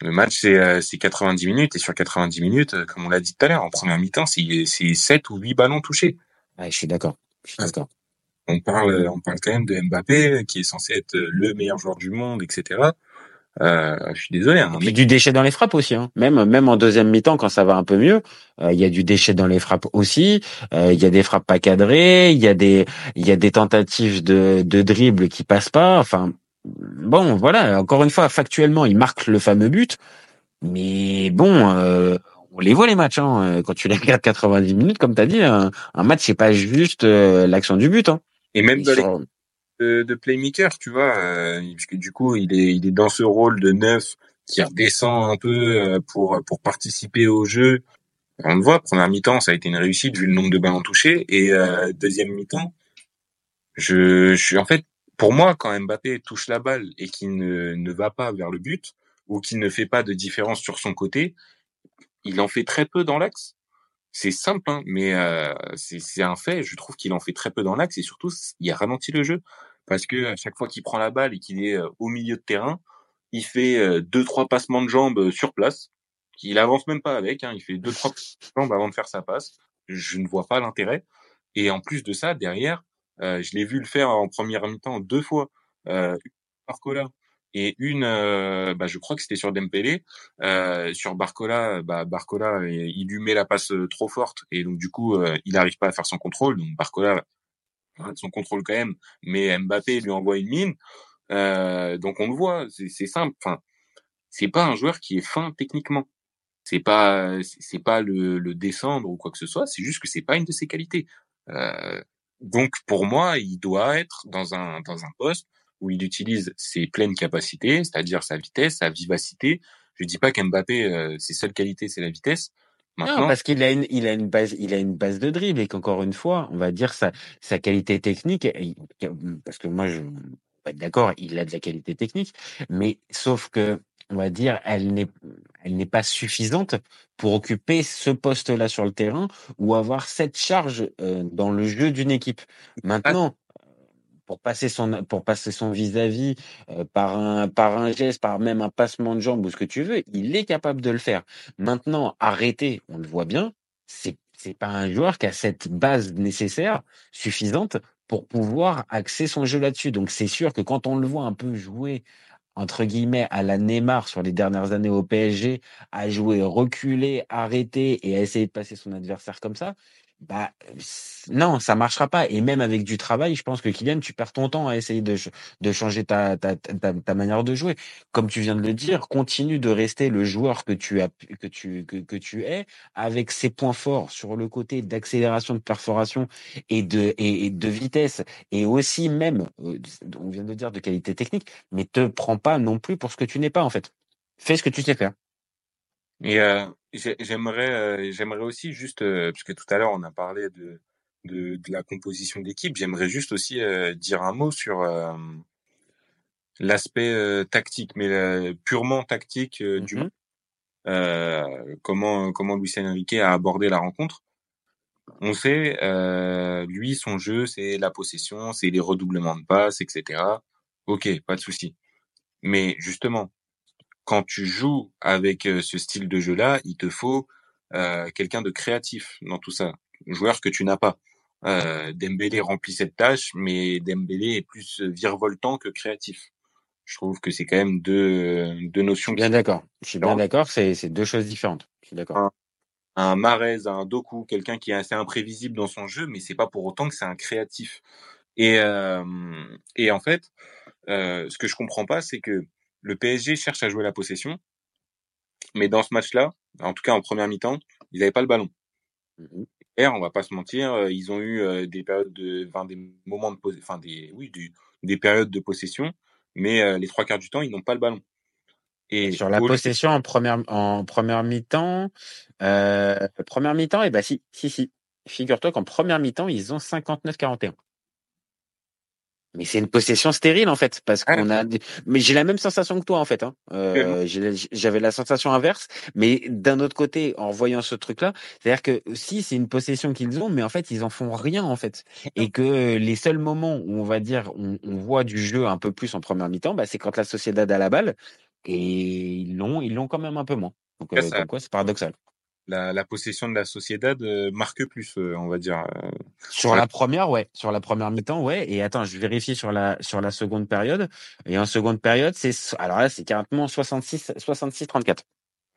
Le match c'est euh, c'est 90 minutes et sur 90 minutes, euh, comme on l'a dit tout à l'heure, en première mi-temps, c'est c'est 7 ou 8 ballons touchés. Ouais, je suis d'accord. Je suis d'accord. On parle on parle quand même de Mbappé qui est censé être le meilleur joueur du monde, etc. Euh, je suis désolé. Hein, il y a du déchet dans les frappes aussi. Hein. Même même en deuxième mi-temps, quand ça va un peu mieux, euh, il y a du déchet dans les frappes aussi. Euh, il y a des frappes pas cadrées. Il y a des il y a des tentatives de de dribble qui passent pas. Enfin bon, voilà. Encore une fois, factuellement, il marque le fameux but. Mais bon, on les voit les matchs. Hein. Quand tu les regardes 90 minutes, comme tu as dit, un, match c'est pas juste l'action du but. Hein. Et même dans les de, de playmaker, tu vois, euh, puisque du coup, il est, il est dans ce rôle de neuf qui redescend un peu euh, pour, pour participer au jeu. On le voit, première mi-temps, ça a été une réussite vu le nombre de ballons touchés. Et euh, deuxième mi-temps, je, je suis en fait, pour moi, quand Mbappé touche la balle et qu'il ne, ne va pas vers le but ou qu'il ne fait pas de différence sur son côté, il en fait très peu dans l'axe. C'est simple, hein, mais euh, c'est un fait. Je trouve qu'il en fait très peu dans l'axe et surtout, il a ralenti le jeu parce que à chaque fois qu'il prend la balle et qu'il est euh, au milieu de terrain, il fait euh, deux trois passements de jambes euh, sur place. Il avance même pas avec, hein, il fait deux trois jambes avant de faire sa passe. Je ne vois pas l'intérêt. Et en plus de ça, derrière, je l'ai vu le faire en première mi-temps deux fois. Euh, Barcola et une, bah, je crois que c'était sur Dembélé. Euh, sur Barcola, bah, Barcola, il lui met la passe trop forte et donc du coup, il n'arrive pas à faire son contrôle. Donc Barcola son contrôle quand même, mais Mbappé lui envoie une mine. Euh, donc on le voit, c'est simple. Enfin, c'est pas un joueur qui est fin techniquement. C'est pas, c'est pas le, le, descendre ou quoi que ce soit. C'est juste que c'est pas une de ses qualités. Euh, donc pour moi, il doit être dans un dans un poste où il utilise ses pleines capacités, c'est-à-dire sa vitesse, sa vivacité. Je dis pas qu'Mbappé, euh, ses seules qualités, c'est la vitesse, non, parce qu'il a une, il a une base, il a une base de dribble et qu'encore une fois, on va dire sa, sa qualité technique, parce que moi, je, vais être d'accord, il a de la qualité technique, mais sauf que, on va dire, elle n'est, elle n'est pas suffisante pour occuper ce poste-là sur le terrain ou avoir cette charge euh, dans le jeu d'une équipe. Maintenant, pour passer son vis-à-vis euh, par un par un geste, par même un passement de jambe ou ce que tu veux, il est capable de le faire. Maintenant, arrêter, on le voit bien, c'est c'est pas un joueur qui a cette base nécessaire suffisante pour pouvoir axer son jeu là-dessus. Donc c'est sûr que quand on le voit un peu jouer entre guillemets, à la Neymar sur les dernières années au PSG, à jouer reculer, arrêter et à essayer de passer son adversaire comme ça, bah non, ça marchera pas. Et même avec du travail, je pense que Kylian, tu perds ton temps à essayer de, de changer ta, ta, ta, ta manière de jouer. Comme tu viens de le dire, continue de rester le joueur que tu as que tu que, que tu es, avec ses points forts sur le côté d'accélération, de perforation et de et, de vitesse, et aussi même, euh, on vient de dire de qualité technique, mais te prends pas non plus pour ce que tu n'es pas en fait. Fais ce que tu sais faire. Et euh, j'aimerais, euh, j'aimerais aussi juste, euh, parce que tout à l'heure on a parlé de, de, de la composition d'équipe, j'aimerais juste aussi euh, dire un mot sur l'aspect tactique, mais purement tactique du Mhm. comment comment Luis Enrique a abordé la rencontre. On sait, lui, son jeu, c'est la possession, c'est les redoublements de passes, etc. Ok, pas de souci. Mais justement, quand tu joues avec ce style de jeu-là, il te faut euh, quelqu'un de créatif dans tout ça, un joueur que tu n'as pas. Euh, Dembélé remplit cette tâche, mais Dembélé est plus virevoltant que créatif. Je trouve que c'est quand même deux, deux notions. Bien d'accord. Je suis bien d'accord. C'est c'est deux choses différentes. Je suis d'accord. Un, un Marez, un Doku, quelqu'un qui est assez imprévisible dans son jeu, mais c'est pas pour autant que c'est un créatif. Et euh, et en fait, euh, ce que je comprends pas, c'est que le PSG cherche à jouer la possession, mais dans ce match-là, en tout cas en première mi-temps, ils n'avaient pas le ballon. Mhm. Et on va pas se mentir, euh, ils ont eu euh, des périodes de, enfin des moments de, enfin des, oui, du, des périodes de possession, mais euh, les trois quarts du temps, ils n'ont pas le ballon. Et sur la possession en première en première mi-temps, euh, première mi-temps, et eh ben si, si, si. Figure-toi qu'en première mi-temps, ils ont 59-41. Mais c'est une possession stérile en fait, parce Ah, qu'on a. Mais j'ai la même sensation que toi en fait. Hein. Euh, J'avais la sensation inverse, mais d'un autre côté, en voyant ce truc-là, c'est-à-dire que si c'est une possession qu'ils ont, mais en fait ils en font rien en fait, et que les seuls moments où on va dire on, on voit du jeu un peu plus en première mi-temps, bah, c'est quand la Sociedad a la balle, et ils l'ont, ils l'ont quand même un peu moins. Donc euh, c'est paradoxal. La, la possession de la Sociedad marque plus, euh, on va dire. euh. Sur la première, ouais. Sur la première mi-temps, ouais. Et attends, je vérifie sur la sur la seconde période. Et en seconde période, c'est alors là, c'est carrément 66 66 34.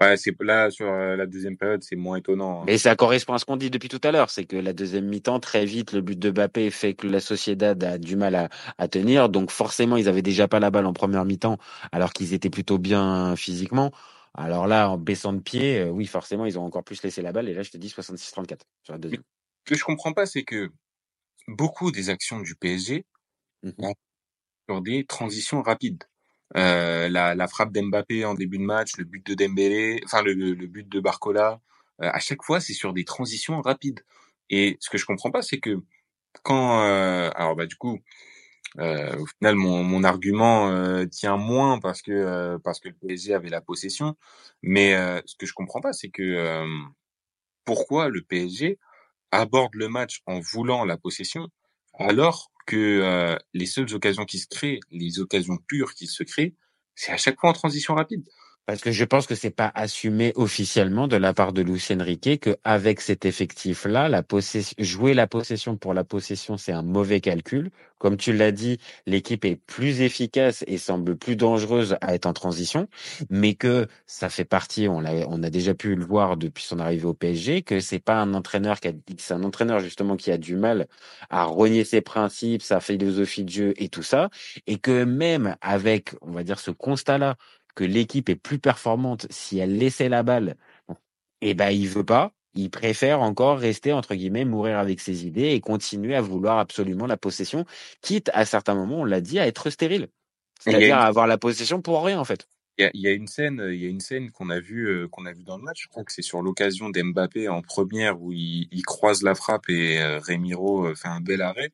Ouais, c'est là sur euh, la deuxième période, c'est moins étonnant. hein. Mais ça correspond à ce qu'on dit depuis tout à l'heure, c'est que la deuxième mi-temps, très vite, le but de Mbappé fait que la Sociedad a du mal à, à tenir. Donc forcément, ils avaient déjà pas la balle en première mi-temps, alors qu'ils étaient plutôt bien physiquement. Alors là, en baissant de pied, euh, oui, forcément, ils ont encore plus laissé la balle. Et là, je te dis 66-34 sur la deuxième. Ce que je comprends pas, c'est que beaucoup des actions du PSG Mhm. sur des transitions rapides. Euh, la, la frappe d'Mbappé en début de match, le but de Dembélé, enfin le, le but de Barcola, euh, à chaque fois c'est sur des transitions rapides. Et ce que je comprends pas, c'est que quand, euh, alors bah du coup, euh, au final mon, mon argument euh, tient moins parce que euh, parce que le PSG avait la possession, mais euh, ce que je comprends pas, c'est que pourquoi le PSG aborde le match en voulant la possession alors que euh, les seules occasions qui se créent, les occasions pures qui se créent, c'est à chaque fois en transition rapide? Parce que je pense que c'est pas assumé officiellement de la part de Lucien Riquet que avec cet effectif-là, la possession, jouer la possession pour la possession, c'est un mauvais calcul. Comme tu l'as dit, l'équipe est plus efficace et semble plus dangereuse à être en transition, mais que ça fait partie, on l'a, on a déjà pu le voir depuis son arrivée au PSG, que c'est pas un entraîneur qui a, c'est un entraîneur justement qui a du mal à renier ses principes, sa philosophie de jeu et tout ça, et que même avec, on va dire, ce constat-là, que l'équipe est plus performante si elle laissait la balle, eh ben il veut pas. Il préfère encore rester entre guillemets mourir avec ses idées et continuer à vouloir absolument la possession, quitte à certains moments, on l'a dit, à être stérile, c'est-à-dire une- à avoir la possession pour rien en fait. Il y a, il y a une scène, il y a une scène qu'on a vue, euh, qu'on a vue dans le match. Je crois que c'est sur l'occasion d'Mbappé en première où il, il croise la frappe et euh, Remiro euh, fait un bel arrêt.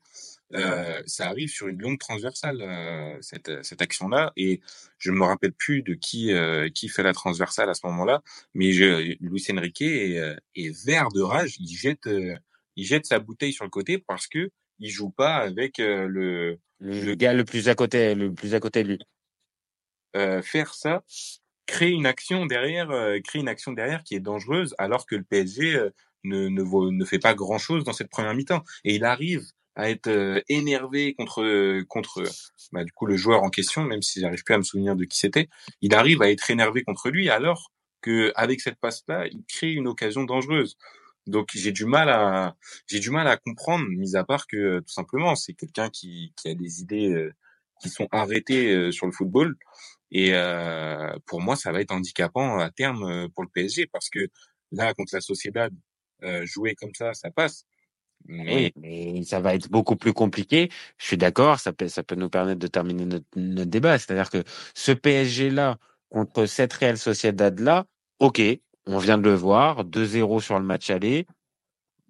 Euh, ça arrive sur une longue transversale euh, cette, cette action-là et je me rappelle plus de qui euh, qui fait la transversale à ce moment-là, mais je, Luis Enrique est, euh, est vert de rage. Il jette euh, il jette sa bouteille sur le côté parce que il joue pas avec le, le, le gars le plus à côté, le plus à côté de lui. faire ça, créer une action derrière, créer une action derrière qui est dangereuse, alors que le PSG ne, ne, ne fait pas grand chose dans cette première mi-temps. Et il arrive à être énervé contre contre bah, du coup le joueur en question, même si j'arrive plus à me souvenir de qui c'était, il arrive à être énervé contre lui alors que avec cette passe-là, il crée une occasion dangereuse. Donc j'ai du mal à j'ai du mal à comprendre, mis à part que tout simplement c'est quelqu'un qui, qui a des idées qui sont arrêtées sur le football. Et pour moi, ça va être handicapant à terme pour le PSG parce que là contre la Sociedad, jouer comme ça, ça passe. Mais... mais ça va être beaucoup plus compliqué. Je suis d'accord, ça peut, ça peut nous permettre de terminer notre, notre débat. C'est-à-dire que ce PSG-là contre cette Real Sociedad-là, ok, on vient de le voir, 2-0 sur le match aller.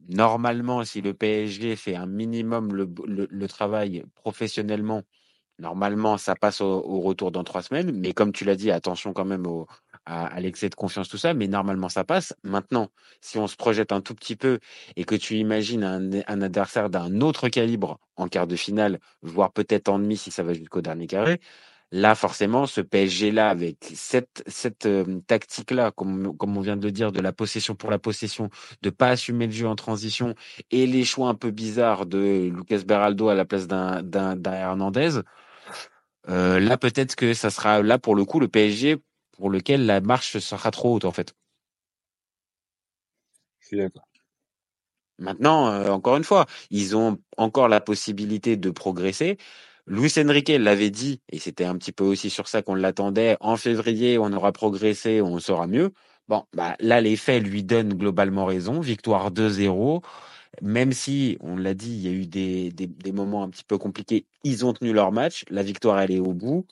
Normalement, si le PSG fait un minimum le, le, le travail professionnellement, normalement, ça passe au, au, retour dans trois semaines. Mais comme tu l'as dit, attention quand même au, à, l'excès de confiance, tout ça, mais normalement ça passe. Maintenant, si on se projette un tout petit peu et que tu imagines un, un adversaire d'un autre calibre en quart de finale, voire peut-être en demi si ça va jusqu'au dernier carré, là forcément, ce PSG-là, avec cette, cette euh, tactique-là, comme, comme on vient de le dire, de la possession pour la possession, de pas assumer le jeu en transition et les choix un peu bizarres de Lucas Beraldo à la place d'un Hernandez, euh, là peut-être que ça sera là pour le coup le PSG pour lequel la marche sera trop haute en fait. Je suis d'accord. Maintenant, euh, encore une fois, ils ont encore la possibilité de progresser. Luis Enrique l'avait dit, et c'était un petit peu aussi sur ça qu'on l'attendait. En février, on aura progressé, on sera mieux. Bon, bah là, les faits lui donnent globalement raison. Victoire 2-0. Même si, on l'a dit, il y a eu des, des, des, moments un petit peu compliqués, ils ont tenu leur match. La victoire, elle est au bout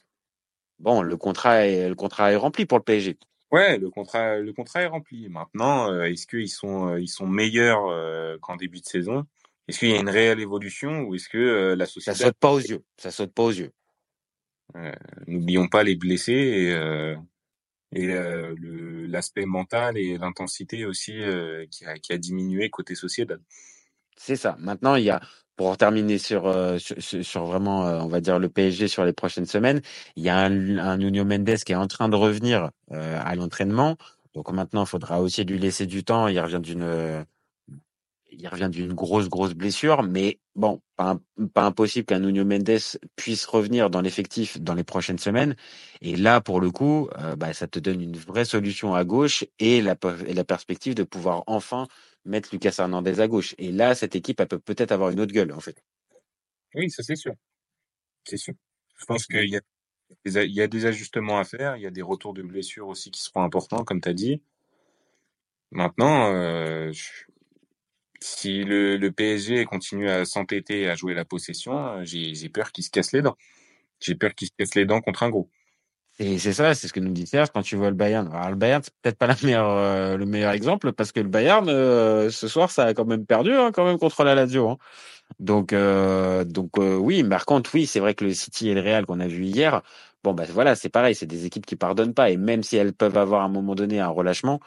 bon, le contrat est, le contrat est rempli pour le PSG. Ouais, le contrat, le contrat est rempli. Maintenant, euh, est-ce qu'ils sont, euh, ils sont meilleurs euh, qu'en début de saison? Est-ce qu'il y a une réelle évolution ou est-ce que la société ça saute pas aux yeux Ça saute pas aux yeux. N'oublions pas les blessés et, et l'aspect mental et l'intensité aussi qui a, qui, a, diminué côté Sociedad. C'est ça. Maintenant, il y a pour terminer sur, euh, sur, sur, vraiment, euh, on va dire, le PSG sur les prochaines semaines, il y a un, un Nuno Mendes qui est en train de revenir euh, à l'entraînement. Donc maintenant, il faudra aussi lui laisser du temps. Il revient d'une il revient d'une grosse, grosse blessure. Mais bon, pas, pas impossible qu'un Nuno Mendes puisse revenir dans l'effectif dans les prochaines semaines. Et là, pour le coup, bah, ça te donne une vraie solution à gauche et la, et la perspective de pouvoir enfin mettre Lucas Hernandez à gauche. Et là, cette équipe, elle peut peut-être avoir une autre gueule, en fait. Oui, ça c'est sûr. C'est sûr. Je pense qu'il y a, il y a des ajustements à faire, il y a des retours de blessures aussi qui seront importants, comme tu as dit. Maintenant, euh, si le, le, PSG continue à s'entêter à jouer la possession, j'ai peur qu'il se casse les dents. J'ai peur qu'il se casse les dents contre un gros. Et c'est ça, c'est ce que nous dit Serge quand tu vois le Bayern. Alors le Bayern, c'est peut-être pas la meilleure, euh, le meilleur exemple parce que le Bayern, euh, ce soir, ça a quand même perdu hein, quand même contre la Lazio. Hein. Donc, euh, donc oui, mais par contre, oui, c'est vrai que le City et le Real qu'on a vu hier, bon bah voilà, c'est pareil, c'est des équipes qui pardonnent pas et même si elles peuvent avoir à un moment donné un relâchement,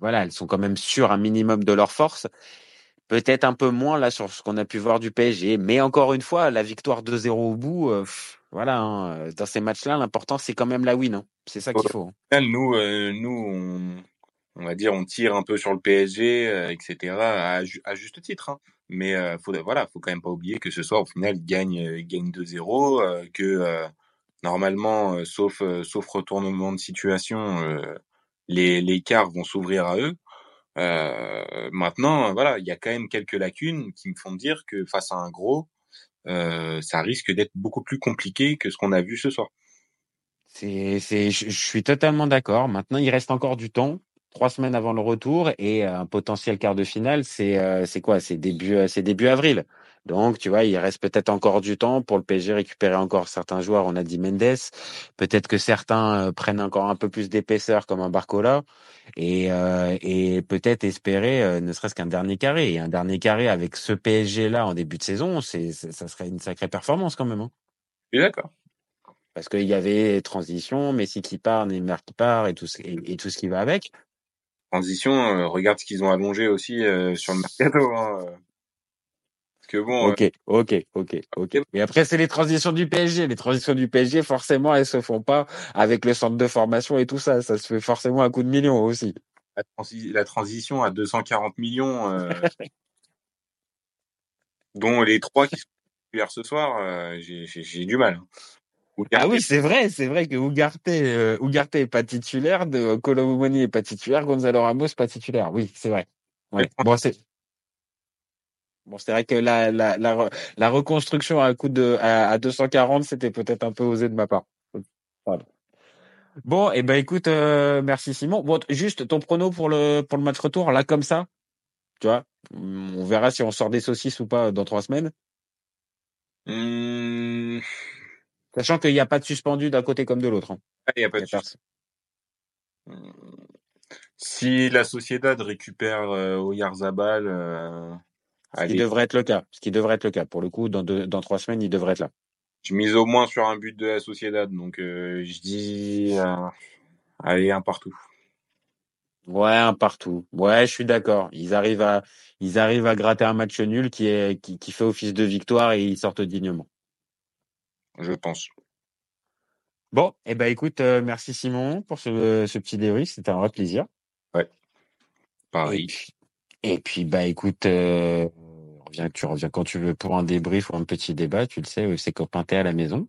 voilà, elles sont quand même sûres un minimum de leur force. Peut-être un peu moins là sur ce qu'on a pu voir du PSG, mais encore une fois, la victoire 2-0 au bout voilà, hein, dans ces matchs-là, l'important c'est quand même la win. Hein. C'est ça qu'il faut. Hein. Nous, euh, nous, on, on, va dire, on tire un peu sur le PSG, euh, etc. À, à, juste titre. Hein. Mais euh, faut, voilà, faut quand même pas oublier que ce soir, au final, ils gagnent, gagne 2-0, euh, que normalement, sauf, sauf retournement de situation, les, les quarts vont s'ouvrir à eux. maintenant, voilà, il y a quand même quelques lacunes qui me font dire que face à un gros, euh, ça risque d'être beaucoup plus compliqué que ce qu'on a vu ce soir. C'est, c'est, je, suis totalement d'accord. Maintenant, il reste encore du temps, trois semaines avant le retour et un potentiel quart de finale, c'est, euh, c'est quoi? C'est début, euh, c'est début avril. Donc, tu vois, il reste peut-être encore du temps pour le PSG récupérer encore certains joueurs. On a dit Mendes. Peut-être que certains prennent encore un peu plus d'épaisseur, comme un Barcola, et, euh, et peut-être espérer ne serait-ce qu'un dernier carré. Et un dernier carré avec ce PSG là en début de saison, c'est, ça serait une sacrée performance quand même. Hein. d'accord. Parce qu'il y avait transition, Messi qui part, Neymar qui part et tout ce, et, tout ce qui va avec. Transition, regarde ce qu'ils ont allongé aussi sur le mercato. Hein que bon. Ok, ok, ok, ok. Et après, c'est les transitions du PSG. Les transitions du PSG, forcément, elles se font pas avec le centre de formation et tout ça. Ça se fait forcément à coup de millions aussi. La, transi la transition à 240 millions, euh, dont les trois qui sont hier ce soir, euh, j'ai du mal. Ah oui, c'est vrai, c'est vrai que Ugarte, euh, Ugarte est pas titulaire, de Colomoni est pas titulaire, Gonzalo Ramos pas titulaire. Oui, c'est vrai. Ouais. Bon, c'est Bon, c'est vrai que la, la, la, la, reconstruction à coup de à, 240, c'était peut-être un peu osé de ma part. Bon, et eh ben écoute, euh, merci Simon. Bon, juste ton prono pour le pour le match retour, là comme ça, tu vois, on verra si on sort des saucisses ou pas dans trois semaines. Mmh. Sachant qu'il n'y a pas de suspendu d'un côté comme de l'autre. Hein. Ah, il n'y a pas de suspendu. Mmh. Si la Sociedad récupère euh, Oyarzabal, euh, ce qui devrait être le cas. Ce qui devrait être le cas. Pour le coup, dans, deux, dans trois semaines, il devrait être là. Je mise au moins sur un but de la Sociedad, donc euh, je dis euh, allez un partout. Ouais, un partout. Ouais, je suis d'accord. Ils arrivent à ils arrivent à gratter un match nul qui est qui, qui fait office de victoire et ils sortent dignement. Je pense. Bon, eh ben écoute, euh, merci Simon pour ce, ce petit débrief, c'était un vrai plaisir. Ouais. Pareil. Et puis, bah écoute, euh, reviens, tu reviens quand tu veux pour un débrief ou un petit débat, tu le sais, c'est copain t'es à la maison.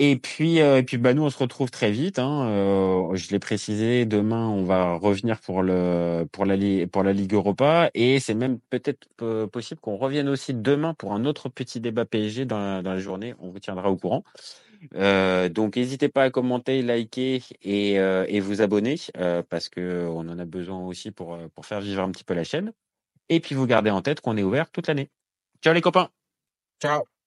Et puis, euh, et puis bah nous on se retrouve très vite. Hein, euh, je l'ai précisé, demain on va revenir pour le pour la pour la Ligue Europa et c'est même peut-être possible qu'on revienne aussi demain pour un autre petit débat PSG dans la journée. On vous tiendra au courant. Euh, donc n'hésitez pas à commenter, liker et, euh, et vous abonner euh, parce que on en a besoin aussi pour pour faire vivre un petit peu la chaîne. Et puis vous gardez en tête qu'on est ouvert toute l'année. Ciao les copains. Ciao.